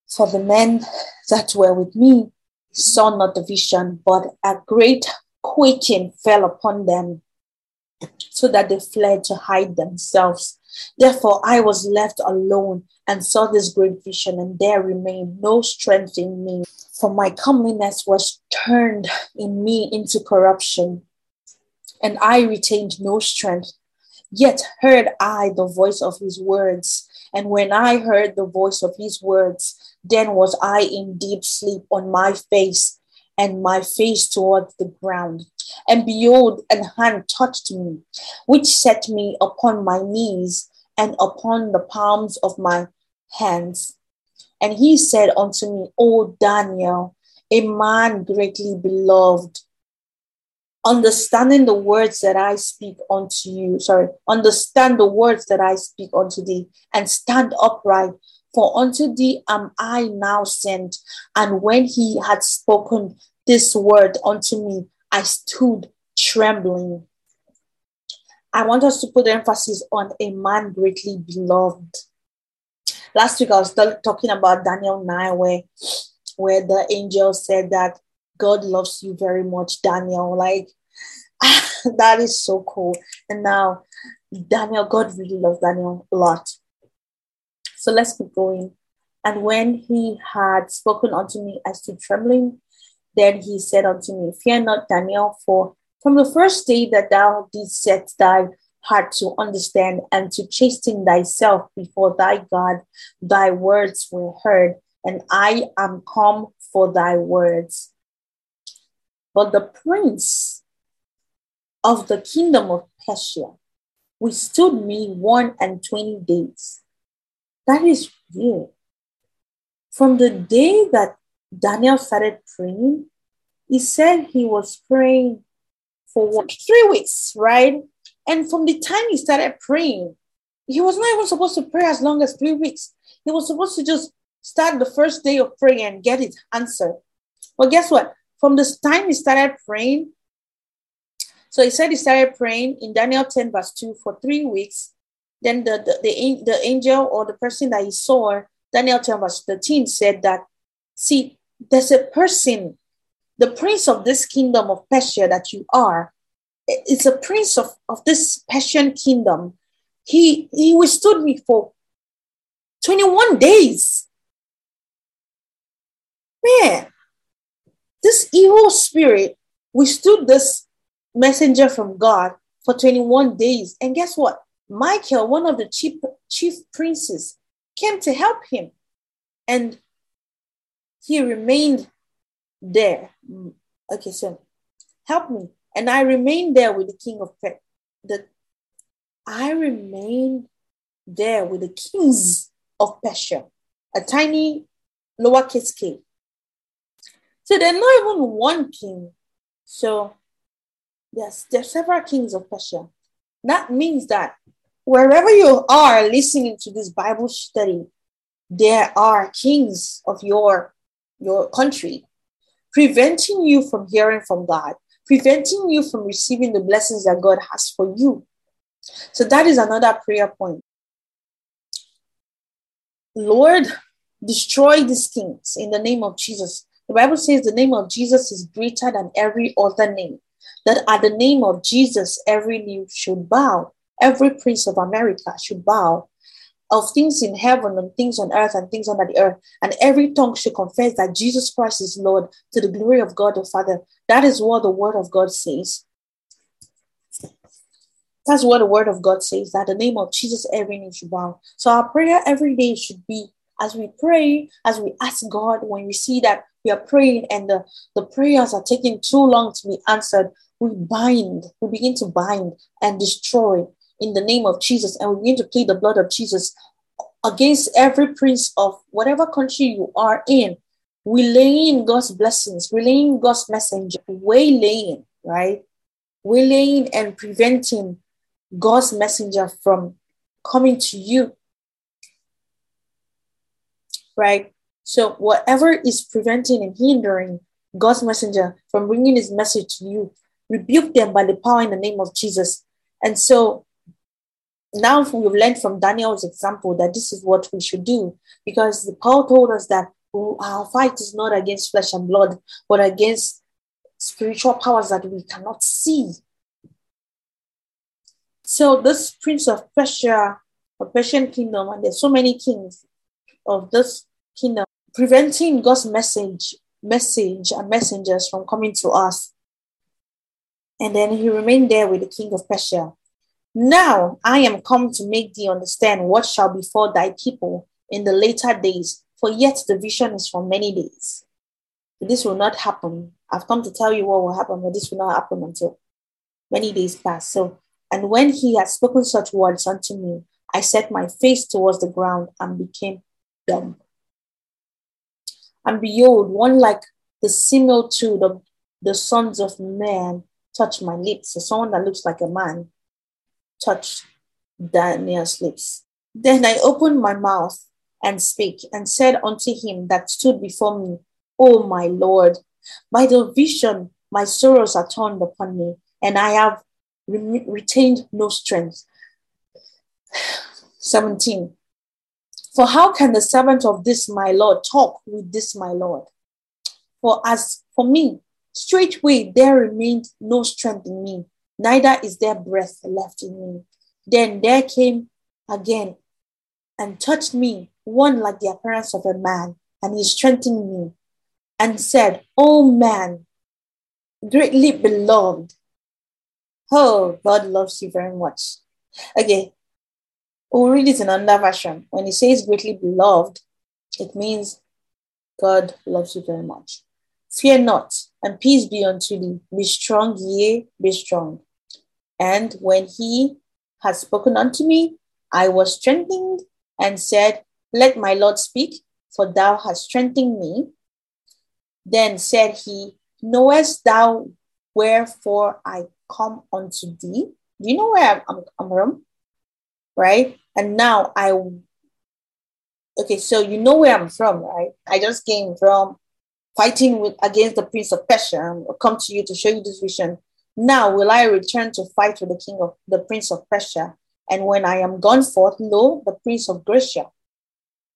Speaker 1: For the men that were with me saw not the vision, but a great quaking fell upon them so that they fled to hide themselves. Therefore, I was left alone and saw this great vision, and there remained no strength in me. For my comeliness was turned in me into corruption, and I retained no strength. Yet heard I the voice of his words. And when I heard the voice of his words, then was I in deep sleep on my face and my face towards the ground. And behold, an hand touched me, which set me upon my knees and upon the palms of my hands. And he said unto me, O Daniel, a man greatly beloved, understanding the words that I speak unto you, sorry, understand the words that I speak unto thee, and stand upright, for unto thee am I now sent. And when he had spoken this word unto me, I stood trembling. I want us to put emphasis on a man greatly beloved. last week I was talking about Daniel 9, where where the angel said that God loves you very much, Daniel. Like that is so cool. And now Daniel, God really loves Daniel a lot. So let's keep going. And when he had spoken unto me, I stood trembling. Then he said unto me, Fear not, Daniel, for from the first day that thou didst set thy heart to understand and to chasten thyself before thy God, thy words were heard, and I am come for thy words. But the prince of the kingdom of Persia withstood me one and twenty days. That is real. From the day that Daniel started praying, he said he was praying for what, three weeks, right? And from the time he started praying, he was not even supposed to pray as long as three weeks. He was supposed to just start the first day of prayer and get it answered. Well, guess what? From the time he started praying, so he said he started praying in Daniel 10, verse 2 for three weeks. Then the, the, the, the angel or the person that he saw, Daniel 10, verse 13, said that, see, there's a person, the prince of this kingdom of Persia that you are, it's a prince of, of this Persian kingdom. He, he withstood me for 21 days. Man, this evil spirit withstood this messenger from God for 21 days. And guess what? Michael, one of the chief, chief princes, came to help him. And he remained there. Okay, so help me. And I remained there with the king of Pe- the I remained there with the kings of Persia, a tiny lowercase k. So there's not even one king. So yes, there's several kings of Persia. That means that wherever you are listening to this Bible study, there are kings of your your country preventing you from hearing from God, preventing you from receiving the blessings that God has for you. So that is another prayer point. Lord, destroy these kings in the name of Jesus. The Bible says the name of Jesus is greater than every other name. That at the name of Jesus, every knee should bow, every prince of America should bow, of things in heaven and things on earth and things under the earth, and every tongue should confess that Jesus Christ is Lord to the glory of God the Father. That is what the word of God says. That's what the word of God says that the name of Jesus every knee should bow. So our prayer every day should be as we pray, as we ask God, when we see that we are praying and the, the prayers are taking too long to be answered, we bind, we begin to bind and destroy in the name of Jesus, and we begin to plead the blood of Jesus against every prince of whatever country you are in. We lay in God's blessings, we lay in God's messenger, waylaying, right? Waylaying and preventing God's messenger from coming to you, right? So, whatever is preventing and hindering God's messenger from bringing his message to you, rebuke them by the power in the name of Jesus. And so, now we've learned from Daniel's example that this is what we should do because the Paul told us that our fight is not against flesh and blood, but against spiritual powers that we cannot see. So this prince of Persia, a Persian kingdom, and there's so many kings of this kingdom, preventing God's message, message and messengers from coming to us. And then he remained there with the king of Persia. Now I am come to make thee understand what shall befall thy people in the later days, for yet the vision is for many days. This will not happen. I've come to tell you what will happen, but this will not happen until many days pass. So, and when he had spoken such words unto me, I set my face towards the ground and became dumb. And behold, one like the similitude of the sons of man touched my lips. So someone that looks like a man touched Daniel's lips. Then I opened my mouth and spake and said unto him that stood before me, O my Lord, by the vision my sorrows are turned upon me, and I have re- retained no strength. 17. For how can the servant of this my Lord talk with this my Lord? For as for me, straightway there remained no strength in me, neither is there breath left in me. Then there came again and touched me, one like the appearance of a man, and he strengthened me and said, O man, greatly beloved. Oh, God loves you very much. Okay, we'll read it in another version. When he says greatly beloved, it means God loves you very much. Fear not, and peace be unto thee. Be strong, yea, be strong. And when he had spoken unto me, I was strengthened and said, Let my Lord speak, for thou hast strengthened me. Then said he, Knowest thou wherefore I come unto thee? Do you know where I'm, I'm from? Right? And now I, okay, so you know where I'm from, right? I just came from fighting with against the prince of Persia. I'll come to you to show you this vision. Now will I return to fight with the king of the prince of Persia. And when I am gone forth, lo, the prince of Grecia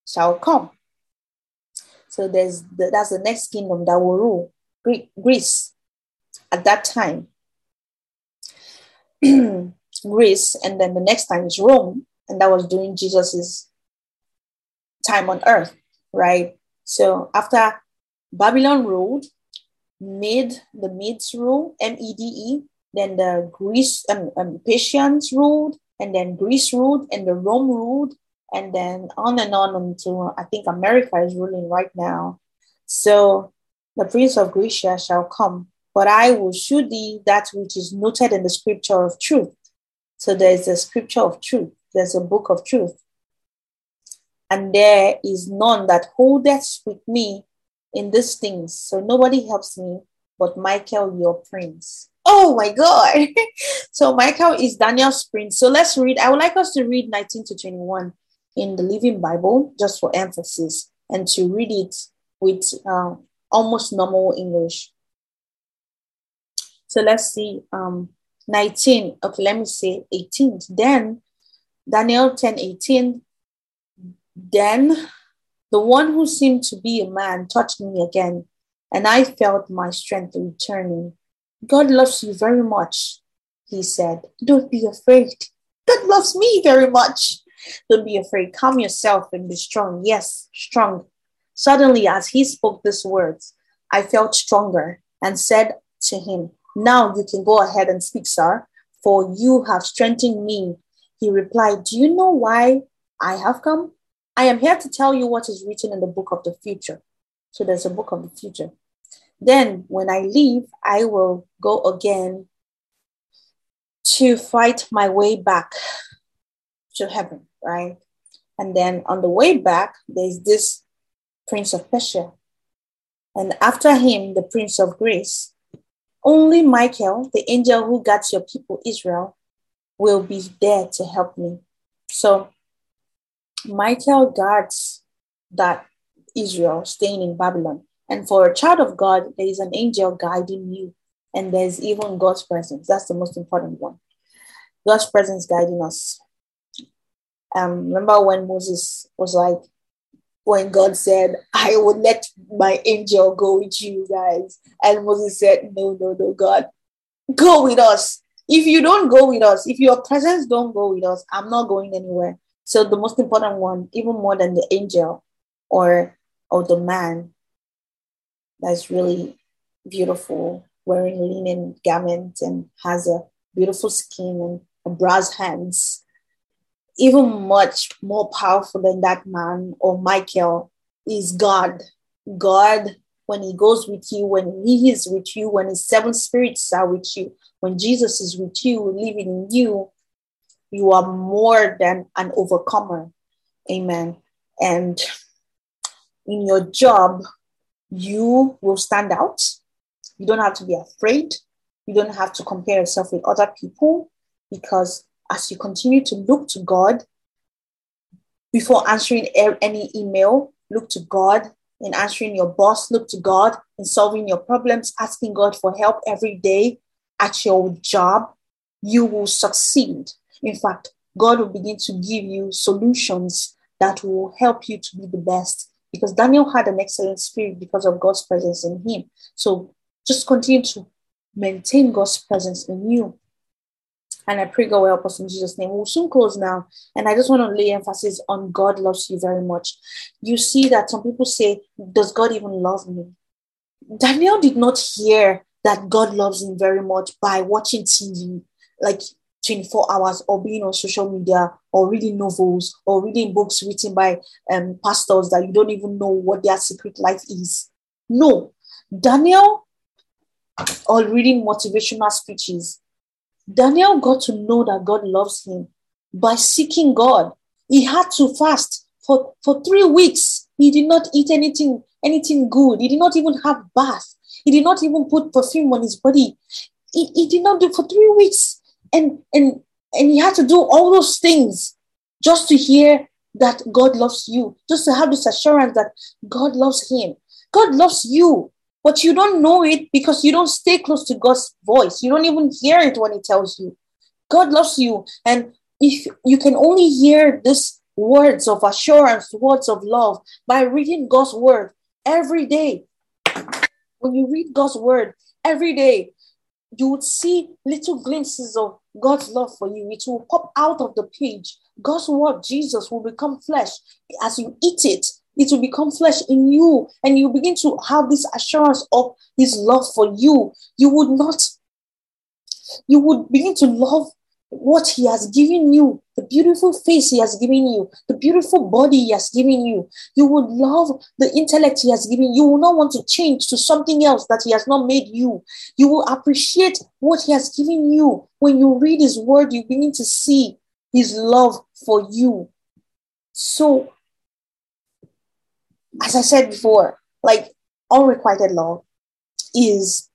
Speaker 1: shall come. So there's the, that's the next kingdom that will rule Greece at that time. Greece, and then the next time is Rome, and that was during Jesus's time on earth, right? So after Babylon ruled, Mede the Medes rule, M E D E, then the Greece and um, um, Persians ruled, and then Greece ruled, and the Rome ruled, and then on and on until I think America is ruling right now. So the prince of Grecia shall come, but I will shew thee that which is noted in the scripture of truth. So there's a scripture of truth, there's a book of truth. And there is none that holdeth with me in these things. So nobody helps me but Michael, your prince. Oh my God. so Michael is Daniel's prince. So let's read. I would like us to read 19 to 21 in the Living Bible, just for emphasis, and to read it with uh, almost normal English. So let's see. Um, 19. Okay, let me say 18. Then Daniel 10 18. Then the one who seemed to be a man touched me again, and I felt my strength returning. God loves you very much, he said. Don't be afraid. God loves me very much. Don't be afraid. Calm yourself and be strong. Yes, strong. Suddenly, as he spoke these words, I felt stronger and said to him, Now you can go ahead and speak, sir, for you have strengthened me. He replied, Do you know why I have come? I am here to tell you what is written in the book of the future. So there's a book of the future. Then, when I leave, I will go again to fight my way back to heaven, right? And then on the way back, there's this Prince of Persia. And after him, the Prince of Greece. Only Michael, the angel who guards your people Israel, will be there to help me. So Michael guards that Israel staying in Babylon. And for a child of God, there is an angel guiding you. And there's even God's presence. That's the most important one. God's presence guiding us. Um, remember when Moses was like, when God said, I will let my angel go with you guys. And Moses said, No, no, no, God, go with us. If you don't go with us, if your presence don't go with us, I'm not going anywhere. So the most important one, even more than the angel or or the man that's really beautiful, wearing linen garments and has a beautiful skin and brass hands even much more powerful than that man or Michael is God. God, when He goes with you, when He is with you, when His seven spirits are with you, when Jesus is with you, living in you, you are more than an overcomer. Amen. And in your job, you will stand out. You don't have to be afraid. You don't have to compare yourself with other people because as you continue to look to God before answering any email, look to God in answering your boss, look to God in solving your problems, asking God for help every day at your job, you will succeed. In fact, God will begin to give you solutions that will help you to be the best. Because Daniel had an excellent spirit because of God's presence in him. So just continue to maintain God's presence in you. And I pray God will help us in Jesus' name. We'll soon close now. And I just want to lay emphasis on God loves you very much. You see that some people say, Does God even love me? Daniel did not hear that God loves him very much by watching TV like 24 hours or being on social media or reading novels or reading books written by um, pastors that you don't even know what their secret life is. No, Daniel or reading motivational speeches Daniel got to know that God loves him by seeking God. He had to fast for, for three weeks. He did not eat anything, anything good. He did not even have bath. He did not even put perfume on his body. He, he did not do for three weeks. And, and, and he had to do all those things just to hear that God loves you, just to have this assurance that God loves him. God loves you but you don't know it because you don't stay close to God's voice. You don't even hear it when He tells you. God loves you. And if you can only hear these words of assurance, words of love by reading God's word every day. When you read God's word every day, you would see little glimpses of God's love for you. It will pop out of the page. God's word, Jesus, will become flesh as you eat it it will become flesh in you and you begin to have this assurance of his love for you. You would not you would begin to love what he has given you the beautiful face he has given you the beautiful body he has given you. You would love the intellect he has given you. You will not want to change to something else that he has not made you. You will appreciate what he has given you. When you read his word you begin to see his love for you. So as I said before, like unrequited love is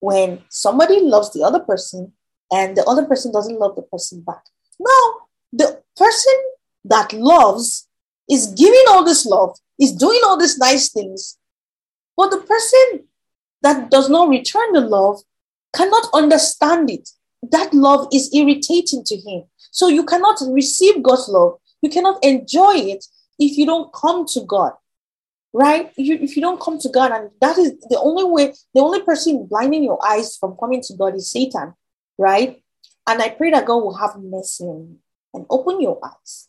Speaker 1: when somebody loves the other person and the other person doesn't love the person back. No, the person that loves is giving all this love, is doing all these nice things, but the person that does not return the love cannot understand it. That love is irritating to him. So you cannot receive God's love. You cannot enjoy it if you don't come to God right? You, if you don't come to God, and that is the only way, the only person blinding your eyes from coming to God is Satan, right? And I pray that God will have mercy on you and open your eyes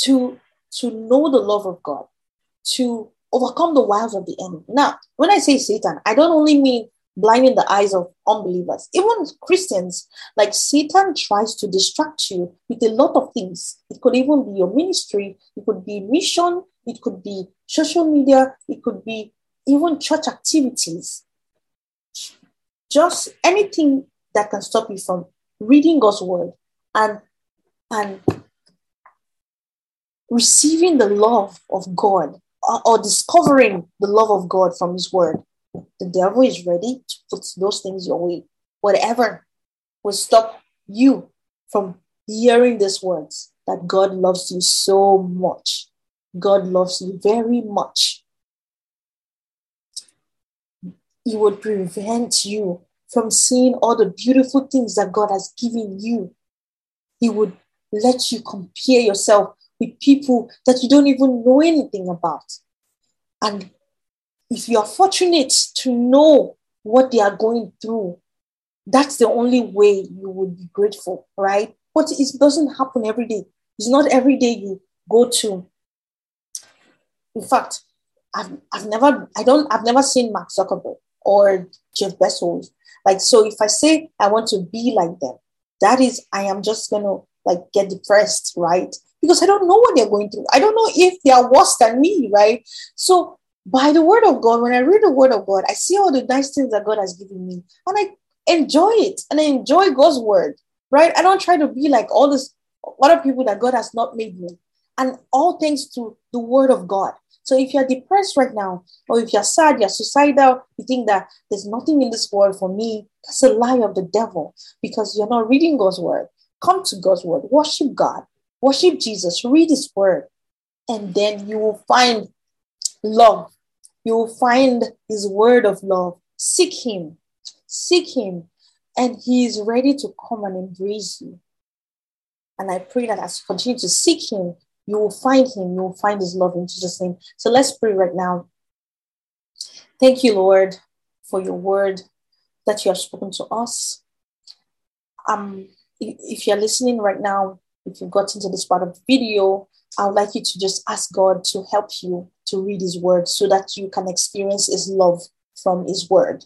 Speaker 1: to, to know the love of God, to overcome the wiles of the enemy. Now, when I say Satan, I don't only mean blinding the eyes of unbelievers. Even Christians, like Satan tries to distract you with a lot of things. It could even be your ministry, it could be mission, it could be social media, it could be even church activities. Just anything that can stop you from reading God's word and and receiving the love of God or, or discovering the love of God from his word the devil is ready to put those things your way. Whatever will stop you from hearing these words that God loves you so much. God loves you very much. He would prevent you from seeing all the beautiful things that God has given you. He would let you compare yourself with people that you don't even know anything about. And if you are fortunate to know what they are going through, that's the only way you would be grateful, right? But it doesn't happen every day. It's not every day you go to. In fact, I've, I've never, I don't, I've never seen Mark Zuckerberg or Jeff Bezos. Like, so if I say I want to be like them, that is, I am just to like get depressed, right? Because I don't know what they're going through. I don't know if they are worse than me, right? So by the word of God, when I read the word of God, I see all the nice things that God has given me and I enjoy it and I enjoy God's word, right? I don't try to be like all this other people that God has not made me. And all thanks to the word of God. So if you're depressed right now, or if you're sad, you're suicidal, you think that there's nothing in this world for me, that's a lie of the devil because you're not reading God's word. Come to God's word, worship God, worship Jesus, read his word, and then you will find love. You will find his word of love. Seek him. Seek him. And he is ready to come and embrace you. And I pray that as you continue to seek him, you will find him, you will find his love in Jesus' name. So let's pray right now. Thank you, Lord, for your word that you have spoken to us. Um, if you're listening right now, if you've gotten to this part of the video, I would like you to just ask God to help you to read His word so that you can experience His love from His word.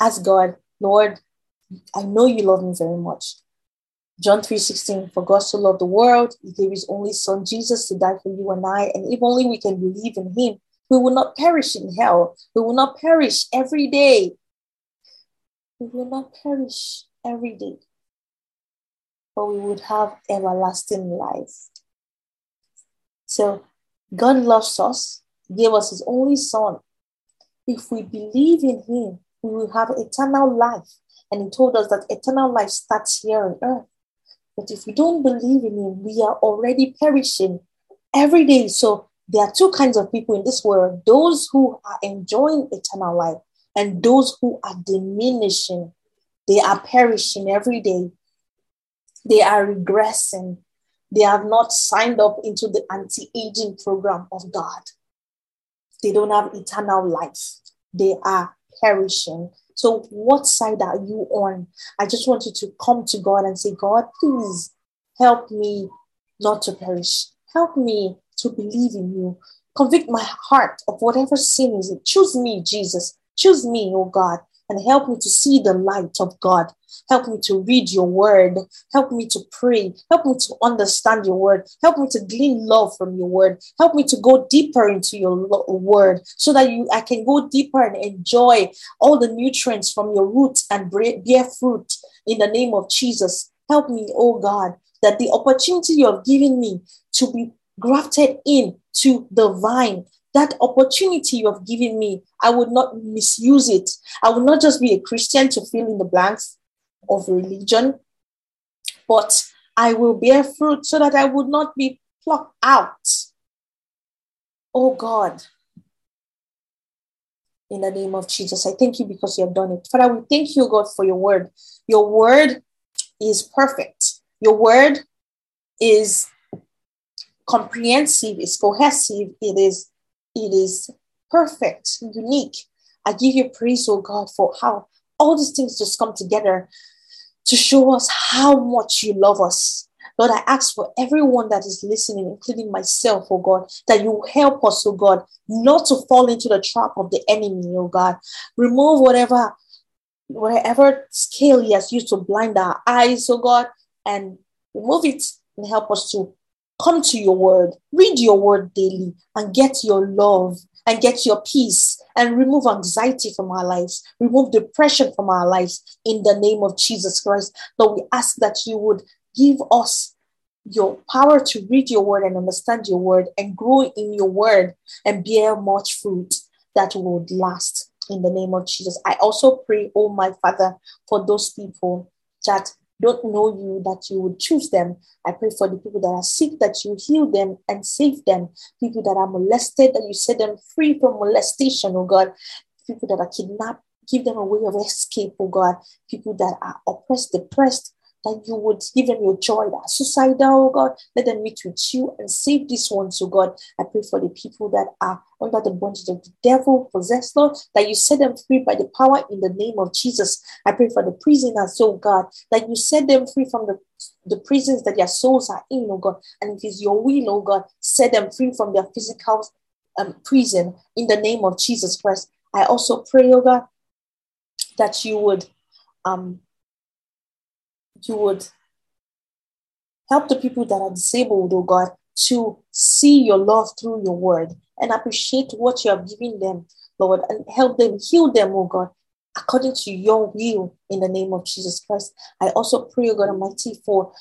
Speaker 1: Ask God, Lord, I know you love me very much. John 3:16, for God so loved the world, he gave his only son Jesus to die for you and I. And if only we can believe in him, we will not perish in hell. We will not perish every day. We will not perish every day, but we would have everlasting life. So God loves us, gave us his only son. If we believe in him, we will have eternal life. And he told us that eternal life starts here on earth. But if we don't believe in Him, we are already perishing every day. So there are two kinds of people in this world those who are enjoying eternal life and those who are diminishing. They are perishing every day. They are regressing. They have not signed up into the anti aging program of God. They don't have eternal life. They are perishing. So, what side are you on? I just want you to come to God and say, God, please help me not to perish. Help me to believe in you. Convict my heart of whatever sin is. Choose me, Jesus. Choose me, oh God and help me to see the light of God. Help me to read your word. Help me to pray. Help me to understand your word. Help me to glean love from your word. Help me to go deeper into your word so that you I can go deeper and enjoy all the nutrients from your roots and bear fruit in the name of Jesus. Help me, oh God, that the opportunity you have given me to be grafted in to the vine that opportunity you have given me, I would not misuse it. I would not just be a Christian to fill in the blanks of religion, but I will bear fruit so that I would not be plucked out. Oh God, in the name of Jesus, I thank you because you have done it. Father, we thank you, God, for your word. Your word is perfect. Your word is comprehensive, it's cohesive, it is it is perfect, unique. I give you praise, oh God, for how all these things just come together to show us how much you love us. Lord, I ask for everyone that is listening, including myself, oh God, that you help us, oh God, not to fall into the trap of the enemy, oh God. Remove whatever, whatever scale he has used to blind our eyes, oh God, and remove it and help us to Come to your word, read your word daily, and get your love and get your peace and remove anxiety from our lives, remove depression from our lives in the name of Jesus Christ. Lord, we ask that you would give us your power to read your word and understand your word and grow in your word and bear much fruit that would last in the name of Jesus. I also pray, oh my Father, for those people that don't know you, that you would choose them. I pray for the people that are sick, that you heal them and save them. People that are molested, that you set them free from molestation, oh God. People that are kidnapped, give them a way of escape, oh God. People that are oppressed, depressed, that you would give them your joy, that are suicidal, oh God. Let them meet with you and save these ones, oh God. I pray for the people that are under the bondage of the devil, possessed, Lord, that you set them free by the power in the name of Jesus. I pray for the prisoners, oh God, that you set them free from the the prisons that their souls are in, oh God. And if it's your will, oh God, set them free from their physical um, prison in the name of Jesus Christ. I also pray, oh God, that you would um, you would help the people that are disabled, oh God, to see your love through your word and appreciate what you have given them, Lord, and help them heal them, oh God, according to your will in the name of Jesus Christ. I also pray, oh God Almighty, for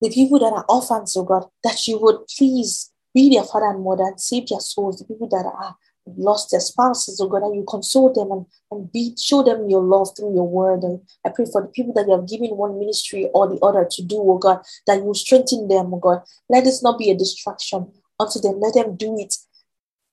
Speaker 1: the people that are orphans, oh God, that you would please be their father and mother and save their souls, the people that are lost their spouses, oh God, and you console them and, and be show them your love through your word. And I pray for the people that you have given one ministry or the other to do, oh God, that you strengthen them, oh God. Let this not be a distraction unto them. Let them do it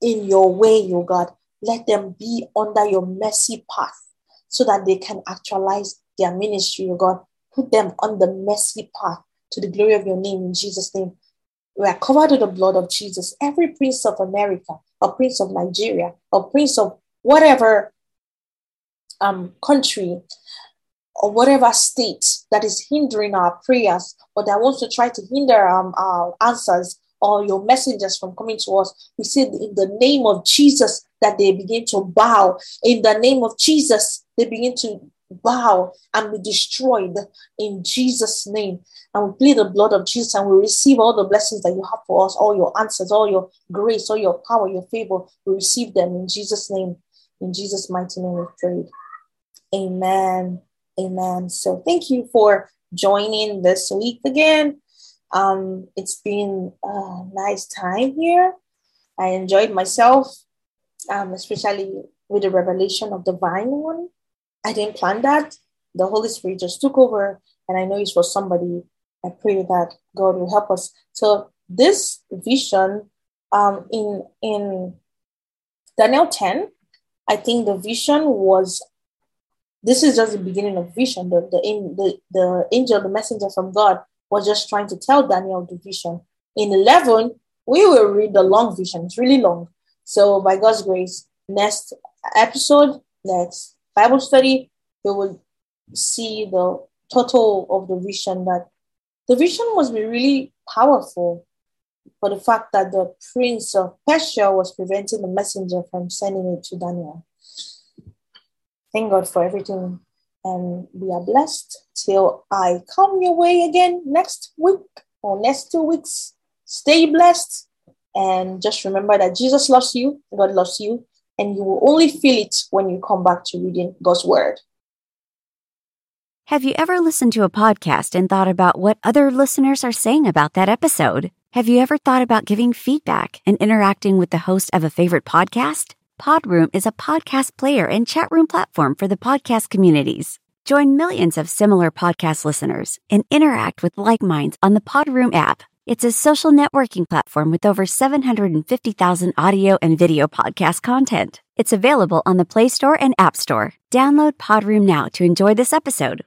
Speaker 1: in your way, oh God. Let them be under your mercy path so that they can actualize their ministry, oh God. Put them on the mercy path to the glory of your name in Jesus' name. We are covered with the blood of Jesus. Every prince of America, or prince of Nigeria, or prince of whatever um, country or whatever state that is hindering our prayers or that wants to try to hinder um, our answers or your messengers from coming to us, we say in the name of Jesus that they begin to bow. In the name of Jesus, they begin to bow and be destroyed in Jesus' name. And we plead the blood of Jesus and we receive all the blessings that you have for us, all your answers, all your grace, all your power, your favor. We receive them in Jesus' name. In Jesus' mighty name, we pray. Amen. Amen. So thank you for joining this week again. Um, it's been a nice time here. I enjoyed myself, um, especially with the revelation of the vine one. I didn't plan that. The Holy Spirit just took over, and I know it's for somebody. I pray that God will help us. So this vision um, in in Daniel 10, I think the vision was this is just the beginning of vision. The, the, in, the, the angel, the messenger from God, was just trying to tell Daniel the vision. In 11, we will read the long vision. It's really long. So, by God's grace, next episode, next Bible study, we will see the total of the vision that the vision must be really powerful for the fact that the prince of Persia was preventing the messenger from sending it to Daniel. Thank God for everything and we are blessed till I come your way again next week or next two weeks. Stay blessed and just remember that Jesus loves you, God loves you, and you will only feel it when you come back to reading God's word.
Speaker 2: Have you ever listened to a podcast and thought about what other listeners are saying about that episode? Have you ever thought about giving feedback and interacting with the host of a favorite podcast? Podroom is a podcast player and chat room platform for the podcast communities. Join millions of similar podcast listeners and interact with like minds on the Podroom app. It's a social networking platform with over 750,000 audio and video podcast content. It's available on the Play Store and App Store. Download Podroom now to enjoy this episode